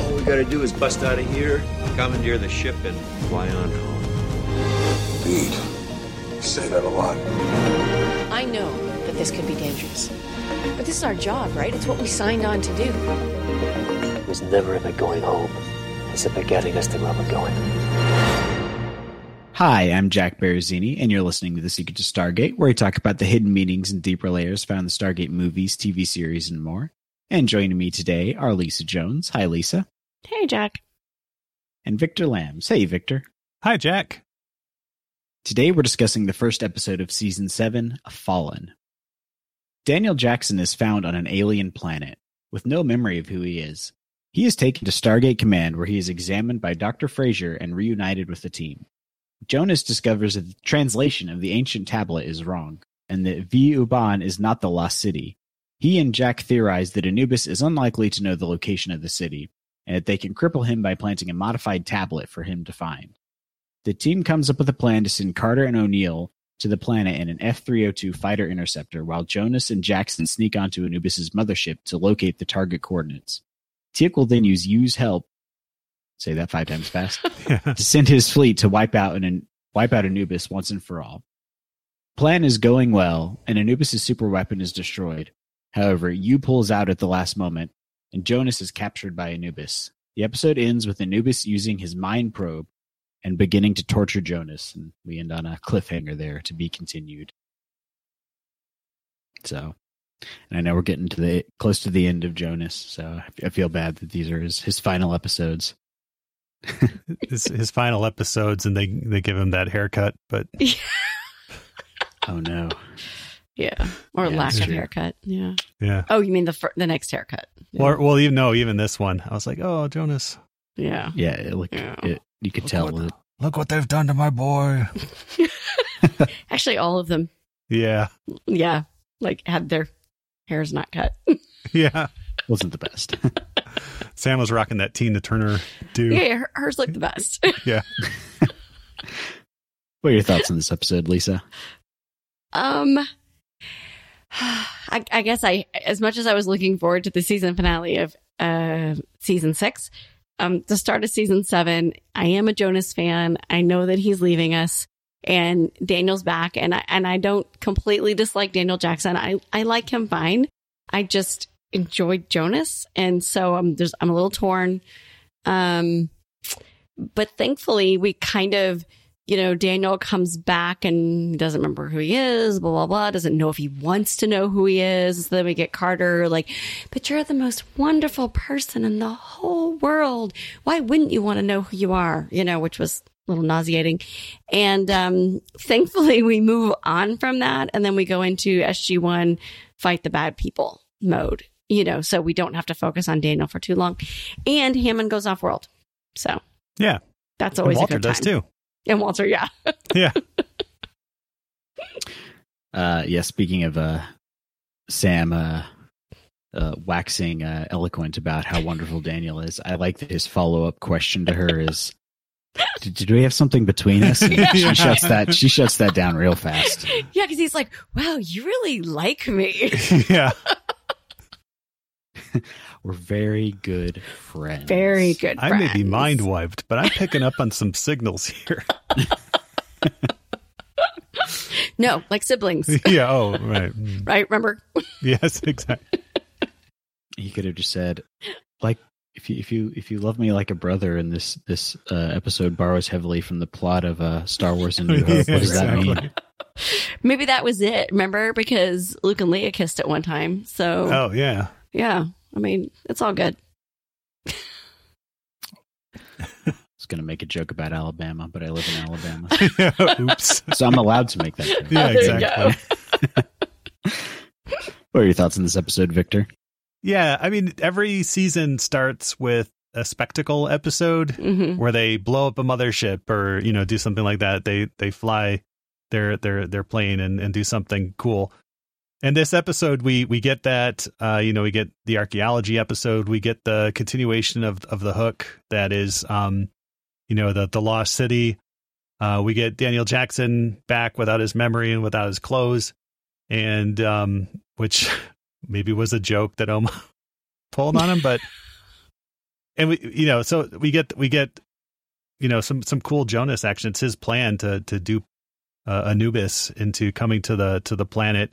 All we gotta do is bust out of here, commandeer the ship, and fly on home. Indeed. You say that a lot. I know that this could be dangerous. But this is our job, right? It's what we signed on to do. It was never about going home. It's about getting us to where we're going. Hi, I'm Jack Baruzzini, and you're listening to The Secret to Stargate, where we talk about the hidden meanings and deeper layers found in the Stargate movies, TV series, and more. And joining me today are Lisa Jones. Hi, Lisa. Hey, Jack. And Victor Lams. Hey, Victor. Hi, Jack. Today we're discussing the first episode of Season 7, "A Fallen. Daniel Jackson is found on an alien planet with no memory of who he is. He is taken to Stargate Command where he is examined by Dr. Fraiser and reunited with the team. Jonas discovers that the translation of the ancient tablet is wrong, and that Vis Uban is not the lost city. He and Jack theorize that Anubis is unlikely to know the location of the city, and that they can cripple him by planting a modified tablet for him to find. The team comes up with a plan to send Carter and O'Neill to the planet in an F 302 fighter interceptor, while Jonas and Jackson sneak onto Anubis's mothership to locate the target coordinates. Teal'c will then use Yu's help say that five times fast to send his fleet to wipe out and wipe out Anubis once and for all. Plan is going well, and Anubis's super weapon is destroyed. However, Yu pulls out at the last moment, and Jonas is captured by Anubis. The episode ends with Anubis using his mind probe and beginning to torture Jonas, and we end on a cliffhanger there to be continued. So, and I know we're getting to the close to the end of Jonas, so I feel bad that these are his, his final episodes. his, his final episodes, and they they give him that haircut, but oh no, yeah, or Yeah, lack of sure. haircut, yeah. yeah. Oh, you mean the fir- the next haircut? Yeah. Or well, even no, even this one, I was like, oh, Jonas, yeah. yeah, it looked Yeah. it. You could Look tell what- that look what they've done to my boy. Actually, all of them, Yeah, yeah, like had their hairs not cut. yeah. wasn't the best. Sam was rocking that Tina Turner do. yeah, yeah, her- hers look the best. Yeah. what are your thoughts on this episode, Lisa? Um, I, I guess I, as much as I was looking forward to the season finale of uh, season six, um, the start of season seven, I am a Jonas fan. I know that he's leaving us, and Daniel's back, and I and I don't completely dislike Daniel Jackson. I I like him fine. I just enjoyed Jonas, and so I'm I'm a little torn. Um, but thankfully, we kind of you know, Daniel comes back and doesn't remember who he is, blah, blah, blah, doesn't know if he wants to know who he is. So then we get Carter, like, but you're the most wonderful person in the whole world. Why wouldn't you want to know who you are? You know, which was a little nauseating. And um, thankfully, we move on from that. And then we go into SG1 fight the bad people mode, you know, so we don't have to focus on Daniel for too long. And Hammond goes off world. So Yeah. that's And always Walter a good does too. And Walter, yeah. Yeah. Uh, yeah, speaking of uh, Sam uh, uh, waxing uh, eloquent about how wonderful Daniel is, I like that his follow up question to her is, did, "Did we have something between us?" And Yeah. She shuts that. She shuts that down real fast. Yeah, because he's like, wow, you really like me. yeah. We're very good friends. Very good. Friends. I may be mind wiped, but I'm picking up on some signals here. No, like siblings, yeah. Oh, right. Mm. right? Remember? Yes, exactly. He could have just said, like. If you if you if you love me like a brother, and this this uh, episode borrows heavily from the plot of uh, Star Wars: A New Hope, what does that mean? Maybe that was it. Remember? Because Luke and Leia kissed at one time. So, Oh, yeah. yeah, I mean, it's all good. I was going to make a joke about Alabama, but I live in Alabama, Oops. so I'm allowed to make that joke. Yeah, exactly. What are your thoughts on this episode, Victor? Yeah, I mean, every season starts with a spectacle episode Mhm. where they blow up a mothership or you know do something like that. They they fly their their their plane and and do something cool. And this episode, we we get that uh, you know we get the archaeology episode. We get the continuation of of the hook that is um you know the the lost city. Uh, we get Daniel Jackson back without his memory and without his clothes, and um, which maybe was a joke that Oma pulled on him, but and we you know so we get we get you know some some cool Jonas action. It's his plan to to dupe uh, Anubis into coming to the to the planet,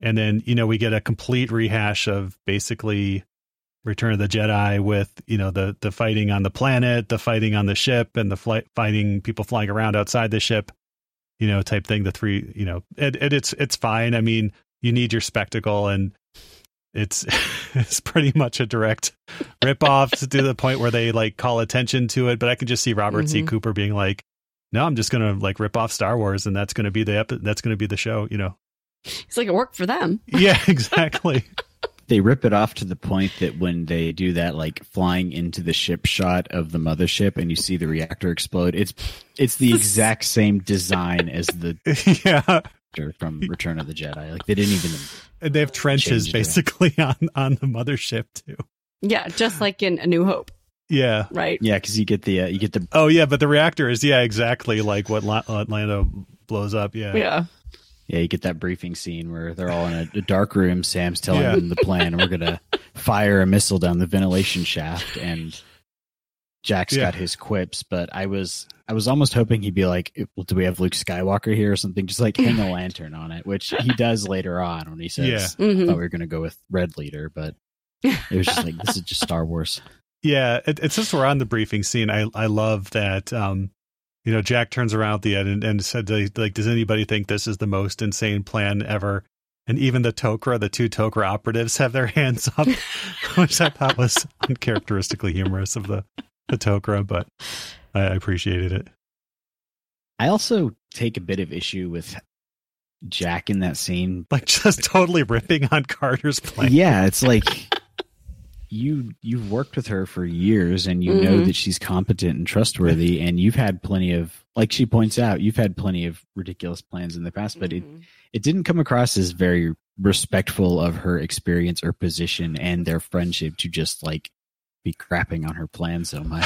and then you know we get a complete rehash of basically Return of the Jedi with you know the the fighting on the planet, the fighting on the ship, and the flight fighting people flying around outside the ship, you know, type thing. The three, you know, and, it's it's fine. I mean, you need your spectacle, and it's it's pretty much a direct rip off to the point where they like call attention to it. But I can just see Robert C. Mhm. Cooper being like, "No, I'm just gonna like rip off Star Wars, and that's gonna be the that's gonna be the show," you know. It's like it worked for them. Yeah, exactly. They rip it off to the point that when they do that, like flying into the ship shot of the mothership, and you see the reactor explode, it's it's the exact same design as the yeah, reactor from Return of the Jedi. Like they didn't even. and they have trenches Changed it. basically on on the mothership too. Yeah, just like in A New Hope, Yeah. right? Yeah, because you get the uh, you get the Oh yeah, but the reactor is yeah exactly like what La- Lando blows up. Yeah. Yeah. Yeah you get that briefing scene where they're all in a, a dark room. Sam's telling Yeah. them the plan. We're gonna fire a missile down the ventilation shaft, and Jack's Yeah. got his quips. But I was I was almost hoping he'd be like, well, "Do we have Luke Skywalker here or something?" Just like hang a lantern on it, which he does later on when he says, Yeah. "I Mhm. thought we were gonna go with Red Leader," but it was just like this is just Star Wars. Yeah, it, it's just we're on the briefing scene. I I love that. Um, you know, Jack turns around at the end and, and said, like, does anybody think this is the most insane plan ever? And even the Tok'ra, the two Tok'ra operatives, have their hands up, which I thought was uncharacteristically humorous of the the Tok'ra, but I appreciated it. I also take a bit of issue with Jack in that scene. Like, just totally ripping on Carter's plan. Yeah, it's like you you've worked with her for years and you know Mhm. that she's competent and trustworthy and you've had plenty of like she points out, you've had plenty of ridiculous plans in the past, but it Mhm. it didn't come across as very respectful of her experience or position and their friendship to just like be crapping on her plan so much.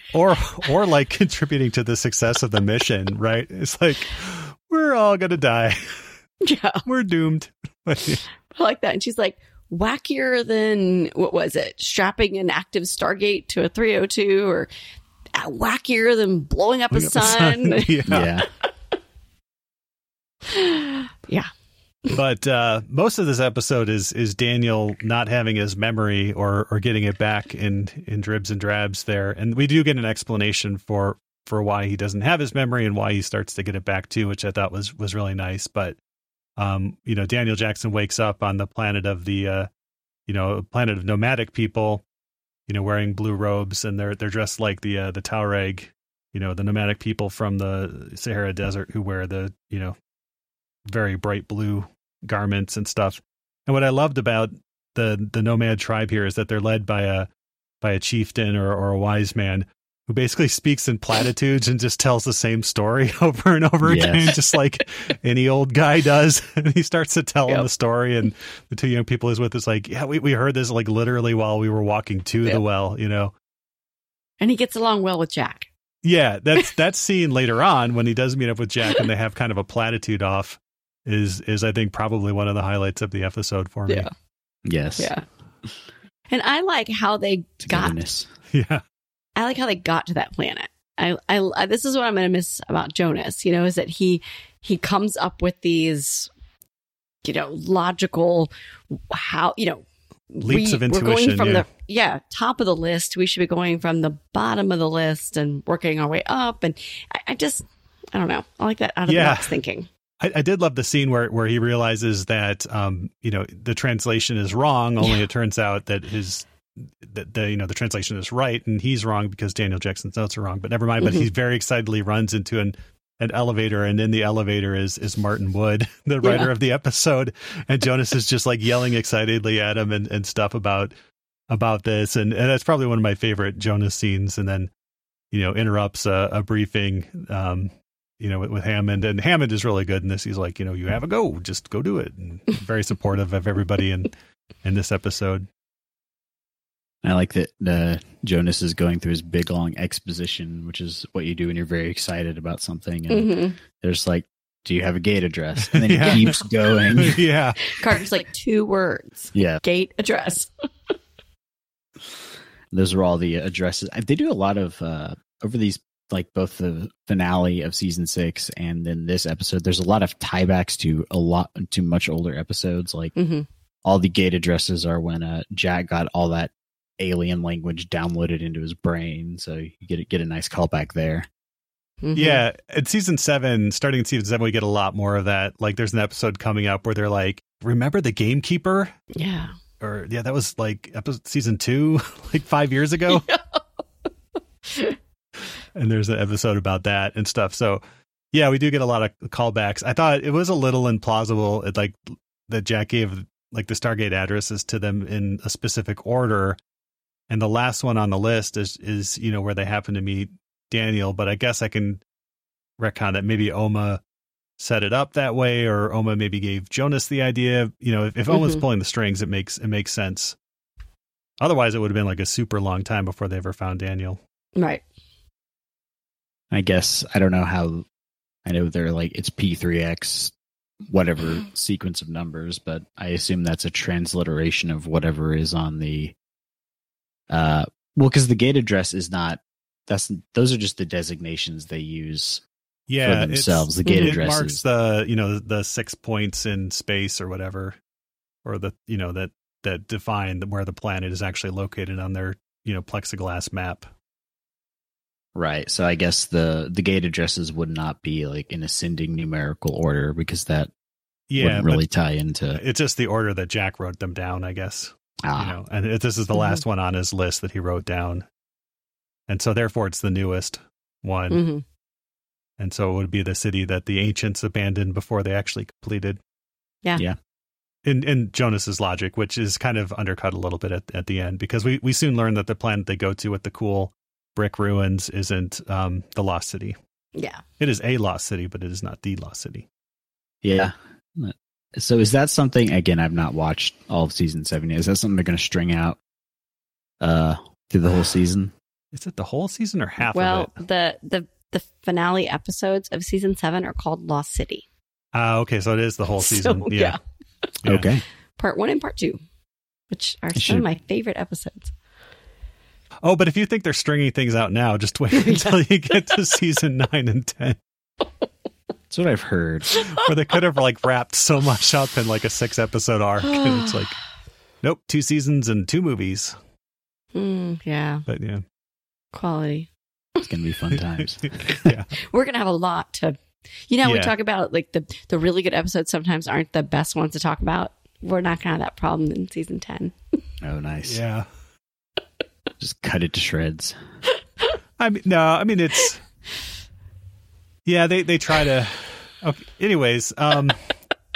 or or like contributing to the success of the mission, right? It's like we're all gonna die. Yeah, We're doomed. Like that. And she's like, wackier than what was it? Strapping an active Stargate to a 302 or uh, wackier than blowing up a up the sun. sun. yeah. yeah. yeah. but uh, most of this episode is is Daniel not having his memory or or getting it back in in dribs and drabs there, and we do get an explanation for for why he doesn't have his memory and why he starts to get it back too, which I thought was was really nice. But um, you know, Daniel Jackson wakes up on the planet of the uh, you know planet of nomadic people, you know, wearing blue robes and they're they're dressed like the uh, the Tuareg, you know, the nomadic people from the Sahara Desert who wear the you know very bright blue garments and stuff. And what I loved about the the nomad tribe here is that they're led by a by a chieftain or, or a wise man who basically speaks in platitudes and just tells the same story over and over Yes. again, just like any old guy does. And he starts to tell him the story, and the two young people he's with is like, "Yeah, we, we heard this like literally while we were walking to Yep. the well," you know. And he gets along well with Jack. Yeah, that's that scene later on when he does meet up with Jack and they have kind of a platitude off is is I think probably one of the highlights of the episode for me. Yeah. Yes. Yeah. And I like how they got Togetherness. Yeah. I like how they got to that planet. I, I, this is what I'm going to miss about Jonas, you know, is that he he comes up with these, you know, logical how you know Leaps of intuition. We're going from yeah. the yeah top of the list. We should be going from the bottom of the list and working our way up. And I, I just I don't know. I like that out of Yeah. the box thinking. I, I did love the scene where where he realizes that um you know the translation is wrong. Only Yeah. it turns out that his that the you know the translation is right and he's wrong because Daniel Jackson's notes are wrong. But never mind. But Mhm. he very excitedly runs into an an elevator and in the elevator is is Martin Wood, the Yeah. writer of the episode, and Jonas is just like yelling excitedly at him and and stuff about about this, and, and that's probably one of my favorite Jonas scenes. And then, you know, interrupts a, a briefing, um, you know, with, with, Hammond, and Hammond is really good in this. He's like, you know, you have a go, just go do it, and very supportive of everybody in in this episode. I like that uh, Jonas is going through his big long exposition, which is what you do when you're very excited about something. And Mhm. there's like, "Do you have a gate address?" And then Yeah. he keeps going. yeah, Carter's like two words. yeah, Gate address. those are all the addresses. They do a lot of uh, over these, like both the finale of season six and then this episode. There's a lot of tiebacks to a lot to much older episodes. Like hmm all the gate addresses are when uh, Jack got all that alien language downloaded into his brain. So you get get a nice callback there. Mm-hmm. yeah. In season seven, starting in season seven, we get a lot more of that. Like, there's an episode coming up where they're like, "Remember the gamekeeper?" Yeah. Or yeah, that was like episode season two, like five years ago. and there's an episode about that and stuff. So yeah, we do get a lot of callbacks. I thought it was a little implausible, it, like that Jack gave like the Stargate addresses to them in a specific order, and the last one on the list is is you know where they happen to meet Daniel. But I guess I can retcon that maybe Oma set it up that way, or Oma maybe gave Jonas the idea. You know, if, if Oma's Mhm. pulling the strings, it makes it makes sense. Otherwise, it would have been like a super long time before they ever found Daniel. Right. I guess I don't know how. I know they're like it's P3X, whatever sequence of numbers, but I assume that's a transliteration of whatever is on the. Uh, well, because the gate address is not. That's those are just the designations they use Yeah, for it's- themselves. The gate it address marks the you know the six points in space or whatever, or the you know that that define where the planet is actually located on their you know plexiglass map. right. So I guess the the gate addresses would not be like in ascending numerical order because that Yeah, wouldn't really tie into. it's just the order that Jack wrote them down, I guess. Ah, You know, and it, this is the Mhm. last one on his list that he wrote down, and so therefore it's the newest one, hmm and so it would be the city that the ancients abandoned before they actually completed. Yeah. Yeah. In in Jonas's logic, which is kind of undercut a little bit at, at the end, because we, we soon learn that the planet they go to with the cool brick ruins isn't um, the lost city. Yeah. It is a lost city, but it is not the lost city. Yeah. So is that something again I've not watched all of season 7 yet. Is that something they're going to string out uh through the whole season? Is it the whole season or half well, of it? the the the finale episodes of season seven are called Lost City. Ah, okay, so it is the whole So, season. yeah. Yeah. Okay. Part one and part two, which are I some should- of my favorite episodes. Oh, but if you think they're stringing things out now, just wait until you get to season nine and ten, That's what I've heard. where they could have like wrapped so much up in like a six episode arc, and it's like, nope, two seasons and two movies. Mm, yeah, But yeah, quality. It's going to be fun times. yeah, We're gonna have a lot to. You know, we talk about like the the really good episodes sometimes aren't the best ones to talk about. We're not gonna have that problem in season ten. Oh, nice. yeah. Just cut it to shreds. I mean, no, I mean it's. Yeah, they they try to. Okay. Anyways, um,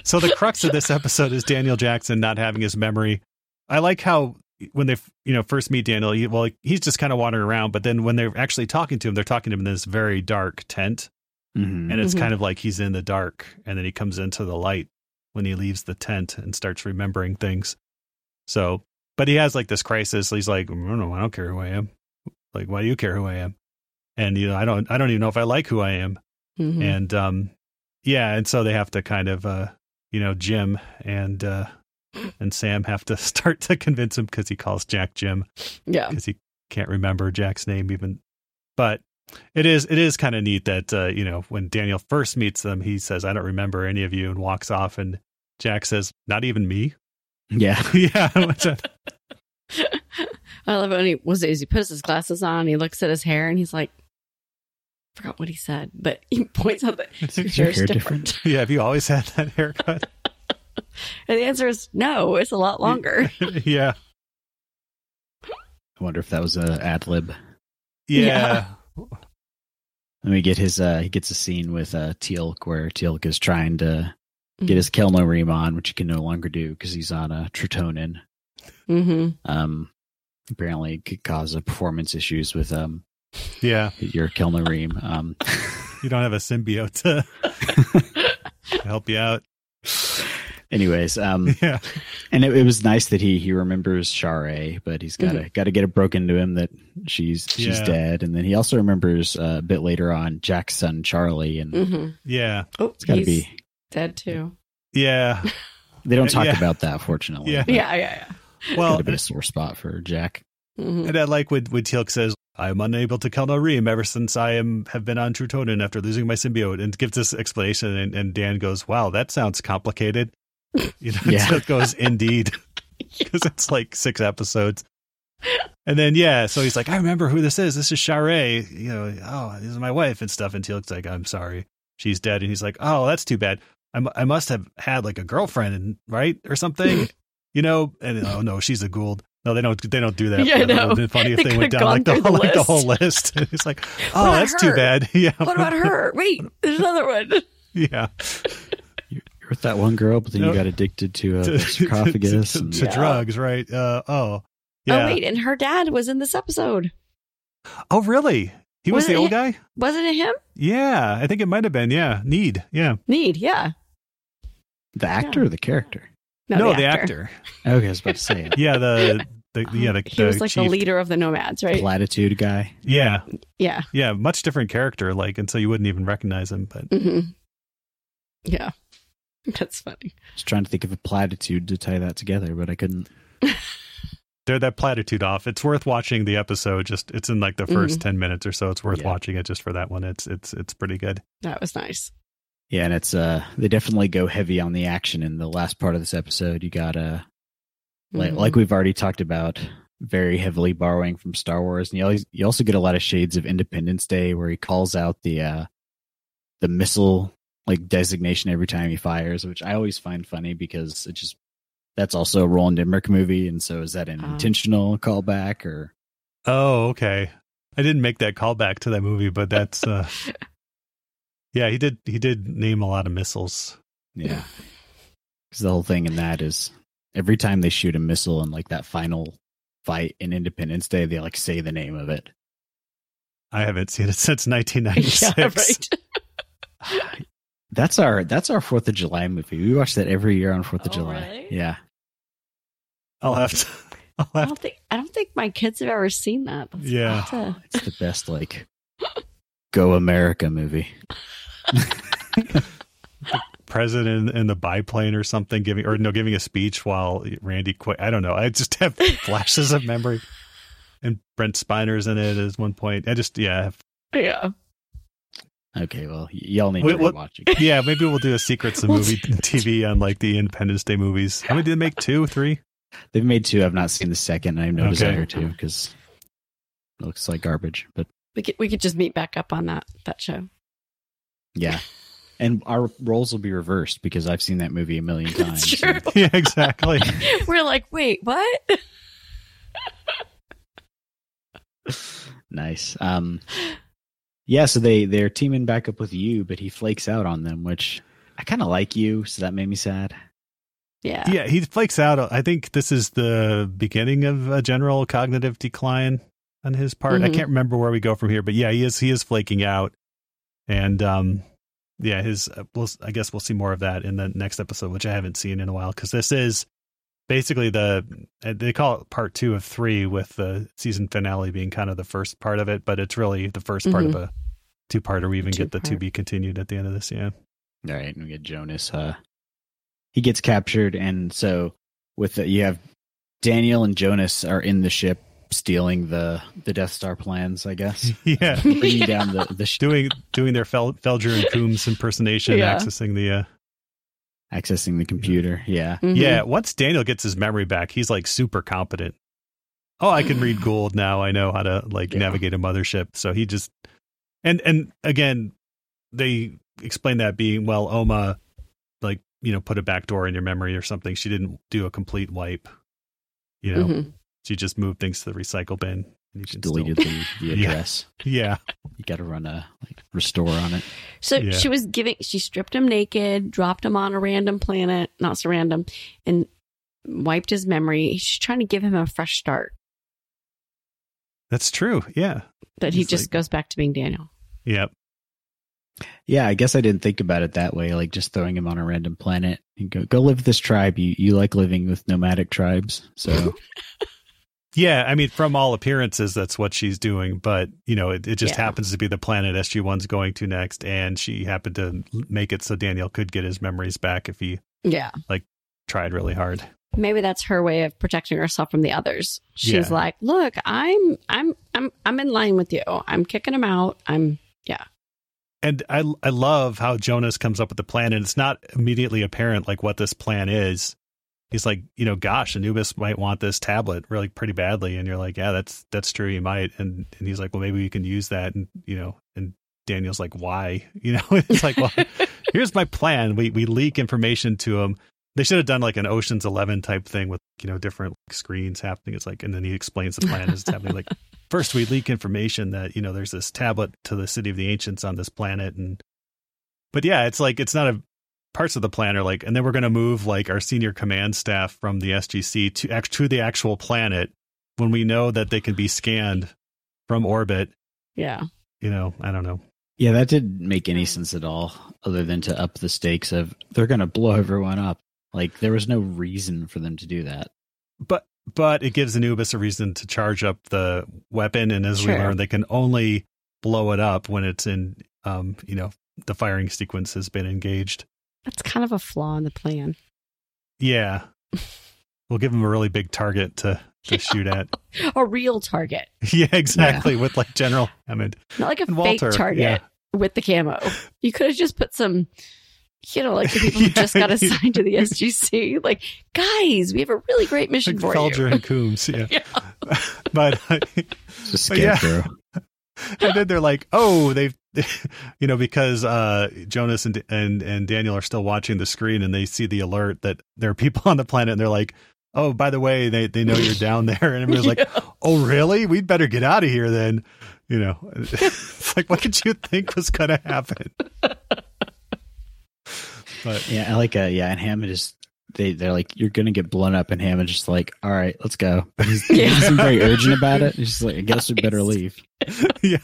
so the crux of this episode is Daniel Jackson not having his memory. I like how when they you know first meet Daniel, he, well, he's just kind of wandering around, but then when they're actually talking to him, they're talking to him in this very dark tent, Mhm. and it's Mhm. kind of like he's in the dark, and then he comes into the light when he leaves the tent and starts remembering things. So, but he has like this crisis. He's like, I don't know, I don't care who I am. Like, why do you care who I am? And you know, I don't, I don't even know if I like who I am. Mhm. And um, yeah, and so they have to kind of, uh, you know, Jim and uh, and Sam have to start to convince him because he calls Jack Jim yeah, because he can't remember Jack's name even. But it is it is kind of neat that uh, you know when Daniel first meets them, he says, "I don't remember any of you," and walks off, and Jack says, "Not even me." Yeah. yeah, I- I love it when he was it, he puts his glasses on, he looks at his hair, and he's like, forgot what he said, but he points out that his Is your hair's hair different. yeah. Have you always had that haircut? And the answer is no, it's a lot longer. yeah, I wonder if that was a ad lib. yeah. Yeah. Then we get his uh he gets a scene with uh Teal'c where Teal'c is trying to get his Kel'no'reem on, which he can no longer do because he's on a Tretonin. hmm Um apparently it could cause uh, performance issues with um Yeah, your Kel'no'reem. Um, you don't have a symbiote to help you out. anyways, um, Yeah, and it, it was nice that he he remembers Sha're, but he's got to Mm-hmm. got to get it broken to him that she's she's Yeah. dead, and then he also remembers uh, a bit later on Jack's son Charlie, and hmm yeah, Oh, it's got to he's be. dead too. yeah. They don't talk Yeah. about that, fortunately. Yeah. but Yeah, yeah, Well, got to be a sore spot for Jack. yeah. hmm And I like what, when Teal'c says, I'm unable to Kel'no'reem ever since I am have been on Tretonin after losing my symbiote and gives this explanation and, and Dan goes, Wow, that sounds complicated. You know, Yeah. it goes indeed. Because it's like six episodes. And then yeah, so he's like, I remember who this is. This is Sha're. You know, oh, this is my wife and stuff. And Teal'c's like, I'm sorry. She's dead. And he's like, Oh, that's too bad. I, I must have had like a girlfriend, and right or something, you know. And oh no, she's a Goa'uld. No, they don't. They don't do that. Yeah, I That would know. have been funny if They they, went down like the, the like the whole list. list. it's like, oh, about that's too bad. Yeah. What about her? Wait, there's another one. yeah. You're with that one girl, but then No. you got addicted to a To- sarcophagus. to, and- to Yeah. drugs, right? Uh, oh, yeah. Oh wait, and her dad was in this episode. Oh, really? He was Was the it old him? guy. Wasn't it him? Yeah, I think it might have been. Yeah, Need. Yeah. Need, yeah. the actor or the character? No, the actor. Okay, I was about to say it. Yeah, the the yeah the, He was the like chief. the leader of the nomads, right? Platitude guy. Yeah, Yeah. yeah, much different character. Like, and so you wouldn't even recognize him. But hmm Yeah. That's funny. I was trying to think of a platitude to tie that together, but I couldn't. they're that platitude off. It's worth watching the episode. Just it's in like the 1st ten minutes or so. It's worth Yeah. watching it just for that one. It's it's it's pretty good. That was nice. Yeah, and it's uh they definitely go heavy on the action in the last part of this episode. You got uh like Mhm. like we've already talked about, very heavily borrowing from Star Wars, and you always you also get a lot of shades of Independence Day where he calls out the uh the missile like designation every time he fires, which I always find funny because it just that's also a Roland Emmerich movie, and so is that an Oh. intentional callback or Oh, okay. I didn't make that callback to that movie, but that's uh yeah. He did he did name a lot of missiles. yeah? Because the whole thing in that is every time they shoot a missile in like that final fight in Independence Day, they like say the name of it. I haven't seen it since 1996. yeah, right. That's our that's our Fourth of July movie. We watch that every year on Fourth of Oh, July. really? Yeah, I'll have to. I'll I don't think I don't think my kids have ever seen that. Let's Yeah. have to- it's the best like Go America movie. President in the biplane or something giving or no giving a speech while Randy Quaid. I don't know. I just have flashes of memory. And Brent Spiner's in it at one point. I just yeah, Yeah. Okay, well y- y'all need Wait, to what- watch it. yeah. Maybe we'll do a secrets of movie TV on like the Independence Day movies. How many did they make? Two, three? They've made two. I've not seen the second. and I have no Okay. desire to because it looks like garbage. But We could we could just meet back up on that that show. Yeah, and our roles will be reversed because I've seen that movie a million times. It's true. Yeah, exactly. We're like, wait, what? Nice. Um, yeah. So they they're teaming back up with you, but he flakes out on them, which I kind of like you, so that made me sad. Yeah. yeah, he flakes out. I think this is the beginning of a general cognitive decline on his part. I Mhm. can't remember where we go from here, but yeah, he is he is flaking out, and um, yeah, his. uh, We'll, I guess we'll see more of that in the next episode, which I haven't seen in a while because this is basically the uh, they call it part two of three, with the season finale being kind of the first part of it, but it's really the 1st part of a two parter. We even get the to be continued at the end of this. Yeah, All right, and we get Jonas. Uh, he gets captured, and so with the, you have Daniel and Jonas are in the ship stealing the the Death Star plans. I guess yeah. bringing down the the sh- doing doing their Fel- Felger and Coombs impersonation, Yeah. accessing the uh, accessing the computer. Yeah, Mhm. yeah. Once Daniel gets his memory back, he's like super competent. Oh, I can read Goa'uld now. I know how to like Yeah. navigate a mothership. So he just and and again, they explain that being well, Oma, like you know, put a backdoor in your memory or something. She didn't do a complete wipe. You know, Mhm. She just moved things to the recycle bin. And you Just can deleted still- the, the Yeah. address. yeah, You got to run a like restore on it. So Yeah. she was giving, she stripped him naked, dropped him on a random planet, not so random, and wiped his memory. She's trying to give him a fresh start. That's true. Yeah. But he He's just like- goes back to being Daniel. Yep. Yeah, I guess I didn't think about it that way. Like just throwing him on a random planet and go go live with this tribe. You you like living with nomadic tribes, so Yeah, I mean, from all appearances, that's what she's doing. But you know, it, it just Yeah. happens to be the planet SG One's going to next, and she happened to make it so Daniel could get his memories back if he Yeah. Like tried really hard. Maybe that's her way of protecting herself from the others. She's Yeah. like, "Look, I'm I'm I'm I'm in line with you. I'm kicking him out. I'm yeah. And I I love how Jonas comes up with the plan, and it's not immediately apparent like what this plan is. He's like, you know, gosh, Anubis might want this tablet really pretty badly, and you're like, yeah, that's that's true, he might. And and he's like, well, maybe we can use that, and you know, and Daniel's like, why? You know, it's like, well, here's my plan. We we leak information to him. They should have done like an Ocean's Eleven type thing with you know different like, screens happening. It's like, and then he explains the plan as it's happening. Like, first we leak information that you know there's this tablet to the city of the ancients on this planet, and but yeah, it's like it's not a parts of the plan are like, and then we're going to move like our senior command staff from the SGC to act to the actual planet when we know that they can be scanned from orbit. Yeah. You know, I don't know. yeah, that didn't make any sense at all. Other than to up the stakes of they're gonna blow everyone up. Like there was no reason for them to do that. but but it gives Anubis a reason to charge up the weapon, and as we Sure. learn, they can only blow it up when it's in, um, you know, the firing sequence has been engaged. That's kind of a flaw in the plan. Yeah, we'll give them a really big target to to shoot at. A real target, Yeah, exactly. With like General Hammond. not like a And fake Walter, target yeah. with the camo. You could have just put some, you know, like the people who just got assigned to the SGC. Like, guys, we have a really great mission Like for Felger you. and Coombs, yeah. Yeah. but It's a But yeah. and then they're like, oh, they've, you know, because uh, Jonas and and and Daniel are still watching the screen, and they see the alert that there are people on the planet, and they're like, oh, by the way, they they know you're down there, and everyone's like, oh, really? We'd better get out of here then. You know, it's like, what did you think was going to happen? But Yeah, I like uh yeah, and Hammond is they they're like, You're gonna get blown up and Hammond just like, All right, let's go. He's, he Yeah. doesn't very urgent about it. He's just like, I guess we better leave. yeah,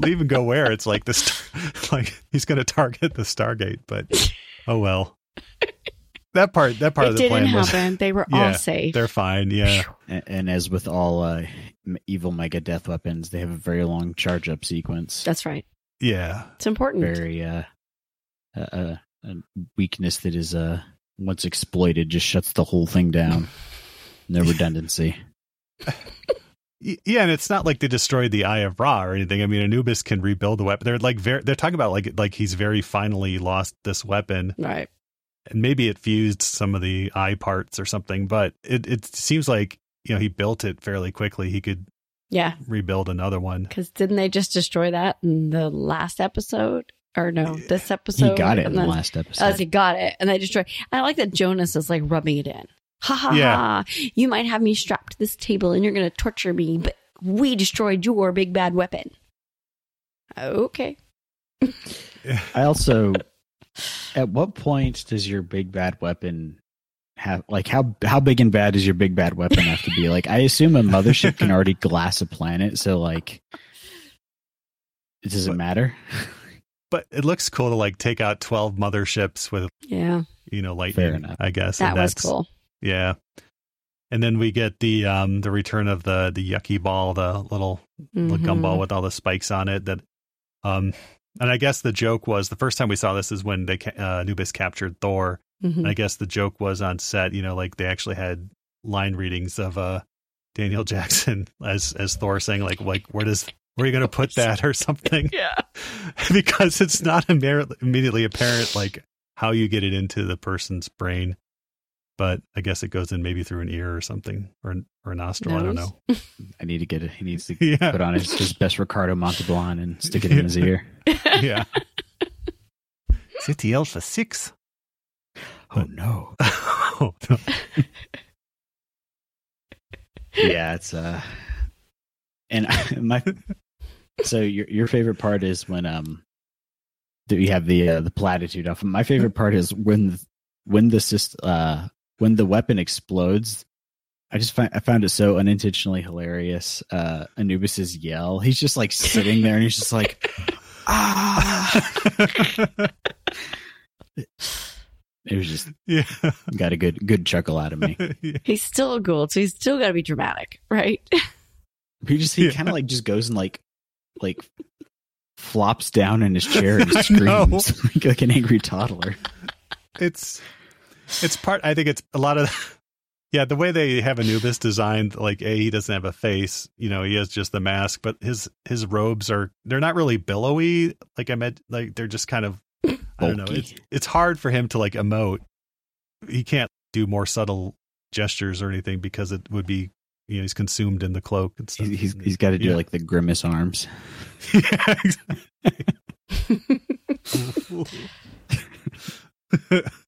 leave and go where? It's like this, like he's going to target the Stargate, but oh well. That part, that part It of the didn't plan was happen. They were Yeah, all safe. they're fine. Yeah, And, and as with all uh, evil mega death weapons, they have a very long charge up sequence. That's right. yeah. It's important. very uh, uh, uh, a weakness that is uh once exploited just shuts the whole thing down. No redundancy. Y- Yeah, and it's not like they destroyed the Eye of Ra or anything. I mean, Anubis can rebuild the weapon. They're like very, they're talking about like like he's very finally lost this weapon, Right. and maybe it fused some of the eye parts or something. But it it seems like you know he built it fairly quickly. He could Yeah. rebuild another one. Because didn't they just destroy that in the last episode? Or no, this episode? he got it in the last episode. Oh, he got it, and they destroy. I like that Jonas is like rubbing it in. Ha ha Yeah. ha! You might have me strapped to this table, and you're going to torture me, but we destroyed your big bad weapon. Okay. I also, at what point does your big bad weapon have like how how big and bad does your big bad weapon have to be? Like, I assume a mothership can already glass a planet, so like, it doesn't matter. But it looks cool to like take out twelve motherships with Yeah, you know lightning. enough. I guess that and was that's- cool. Yeah. And then we get the um the return of the the yucky ball, the little little Mhm. gumball with all the spikes on it. That um, and I guess the joke was the first time we saw this is when they uh, Anubis captured Thor. Mhm. And I guess the joke was on set. You know, like they actually had line readings of uh Daniel Jackson as as Thor saying like like where does where are you going to put that or something? Yeah. because it's not imme- immediately apparent like how you get it into the person's brain. But I guess it goes in maybe through an ear or something or or a nostril. I don't know. I need to get it. He needs to Yeah. put on his, his best Ricardo Montalban and stick it in his ear. yeah. City Alpha Six. Oh no! oh, no. yeah, it's uh, and my so your your favorite part is when um, do we have the uh, the platitude off? My favorite part is when when the syst- uh when the weapon explodes, I just find I found it so unintentionally hilarious. Uh, Anubis's yell. He's just like sitting there and he's just like, ah. it was just yeah. got a good good chuckle out of me. He's still a Goa'uld, so he's still got to be dramatic, right? He just he Yeah. kind of like just goes and like like flops down in his chair and screams like, like an angry toddler. it's it's part i think it's a lot of yeah the way they have anubis designed like a he doesn't have a face you know he has just the mask but his his robes are they're not really billowy like i meant like they're just kind of i don't know it's it's hard for him to like emote he can't do more subtle gestures or anything because it would be you know he's consumed in the cloak and stuff He's he's, got to do Yeah. like the grimace arms. yeah, exactly.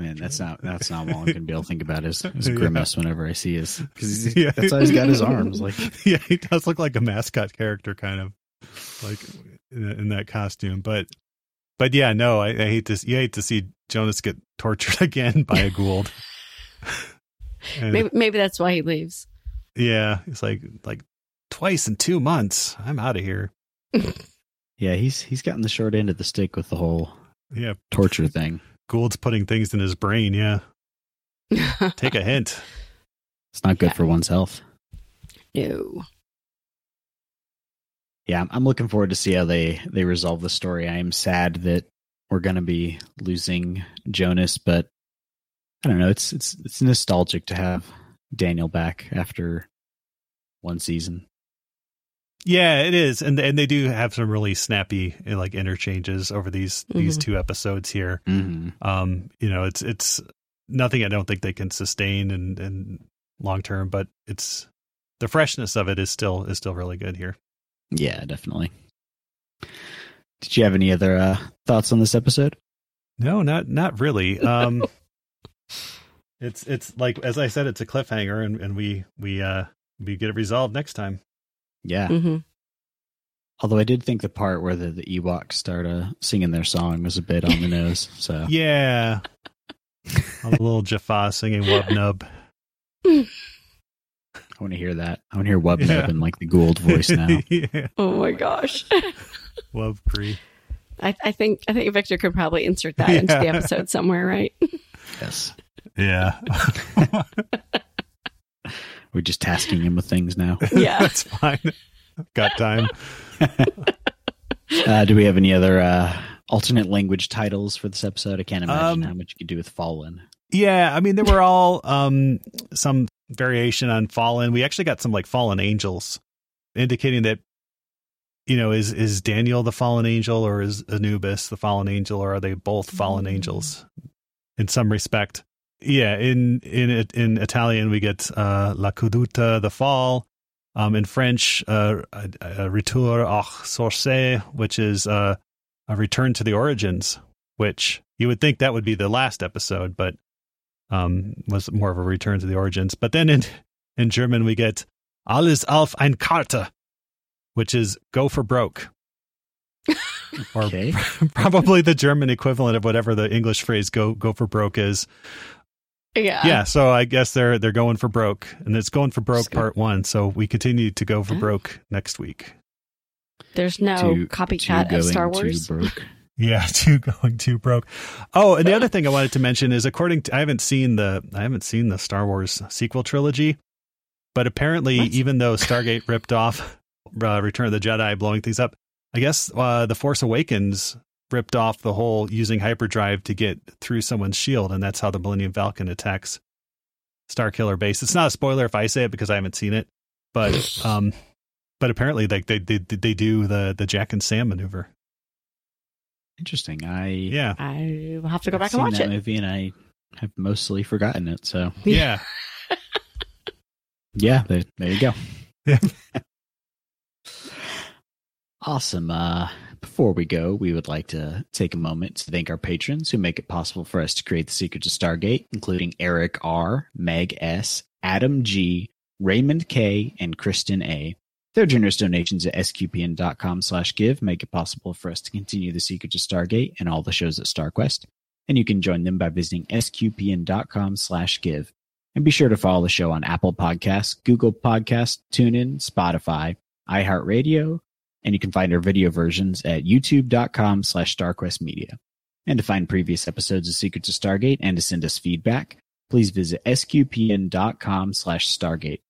Man, that's not that's not all I'm gonna be able to think about is, is Yeah. grimace whenever I see his because Yeah. that's how he's got his arms. Like yeah, he does look like a mascot character, kind of like in, in that costume. But, but yeah, no, I, I hate to you hate to see Jonas get tortured again by a Goa'uld. And, maybe maybe that's why he leaves. yeah, it's like like twice in two months. I'm out of here. yeah, he's he's gotten the short end of the stick with the whole Yeah, torture thing. Goa'uld's putting things in his brain. Yeah, take a hint. It's not good Yeah. for one's health. no. Yeah, I'm, I'm looking forward to see how they they resolve the story. I am sad that we're gonna be losing Jonas, but I don't know. It's it's it's nostalgic to have Daniel back after one season. Yeah, it is, and and they do have some really snappy uh, like interchanges over these these Mhm. two episodes here. Mm-hmm. Um, you know, it's it's nothing I don't think they can sustain and and long term, but it's the freshness of it is still is still really good here. Yeah, definitely. Did you have any other uh, thoughts on this episode? No, not not really. Um, it's it's like as I said, it's a cliffhanger, and and we we uh we get it resolved next time. Yeah. hmm Although I did think the part where the, the Ewoks start uh, singing their song was a bit on the nose. So Yeah, a little Jaffa singing Wub Nub. I want to hear that. I want to hear Wubnub Yeah. in like the Goa'uld voice now. yeah, Oh my gosh. Wub Cree. I, I think I think Victor could probably insert that into the episode somewhere, right? yes. Yeah. We're just tasking him with things now. Yeah. That's fine. Got time. Uh, do we have any other uh, alternate language titles for this episode? I can't imagine Um, how much you could do with Fallen. Yeah, I mean there were all um some variation on fallen. We actually got some like fallen angels indicating that you know is is Daniel the fallen angel or is Anubis the fallen angel or are they both fallen angels in some respect? Yeah, in in in Italian we get uh la caduta the fall. Um in French uh, retour au source which is uh a return to the origins, which you would think that would be the last episode, but um, was more of a return to the origins. But then in in German we get alles auf ein Karte, which is go for broke, or Okay. probably the German equivalent of whatever the English phrase go go for broke is. Yeah. yeah, so I guess they're they're going for broke, and it's going for broke part one. So we continue to go for Yeah. broke next week. There's no Two- copycat two of Star Wars. broke. Yeah, too going too broke. Oh, and the other thing I wanted to mention is according to I haven't seen the I haven't seen the Star Wars sequel trilogy, but apparently What? even though Stargate ripped off uh, Return of the Jedi blowing things up, I guess uh, the Force Awakens ripped off the whole using hyperdrive to get through someone's shield and that's how the Millennium Falcon attacks Starkiller base. It's not a spoiler if I say it because I haven't seen it, but um but apparently like they they they do the the Jack and Sam maneuver. Interesting. I Yeah. I will have to go I've back and seen watch that it. movie, and I have mostly forgotten it. So Yeah. yeah, there, there you go. Yeah. Awesome. Uh, before we go, we would like to take a moment to thank our patrons who make it possible for us to create the Secrets of Stargate, including Eric R., Meg S., Adam G., Raymond K., and Kristen A. Their generous donations at sqpn.com slash give make it possible for us to continue the Secrets of Stargate and all the shows at StarQuest. and you can join them by visiting sqpn.com slash give. And be sure to follow the show on Apple Podcasts, Google Podcasts, TuneIn, Spotify, iHeartRadio, and you can find our video versions at youtube.com slash starquestmedia. And to find previous episodes of Secrets of Stargate and to send us feedback, please visit sqpn.com slash stargate.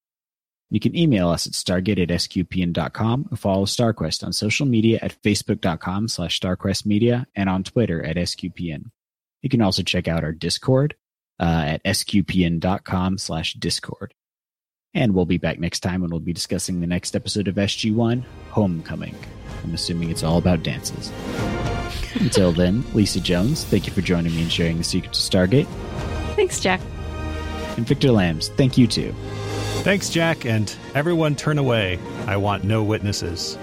You can email us at stargate at sqpn.com or follow StarQuest on social media at facebook.com slash starquestmedia and on Twitter at sqpn. You can also check out our Discord uh, at sqpn.com slash discord. And we'll be back next time when we'll be discussing the next episode of SG1, Homecoming. I'm assuming it's all about dances. Until then, Lisa Jones, thank you for joining me and sharing the secret to Stargate. Thanks, Jack. And Victor Lams, thank you too. Thanks, Jack, and everyone turn away. I want no witnesses.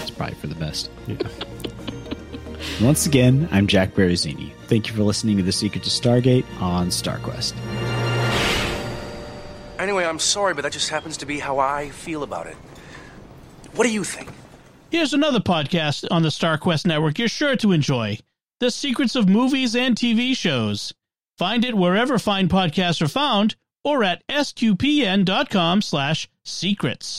It's probably for the best. Yeah. Once again, I'm Jack Baruzzini. Thank you for listening to The Secret to Stargate on StarQuest. Anyway, I'm sorry, but that just happens to be how I feel about it. What do you think? Here's another podcast on the StarQuest network you're sure to enjoy The Secrets of Movies and TV Shows. Find it wherever fine podcasts are found or at sqpn.com slash secrets.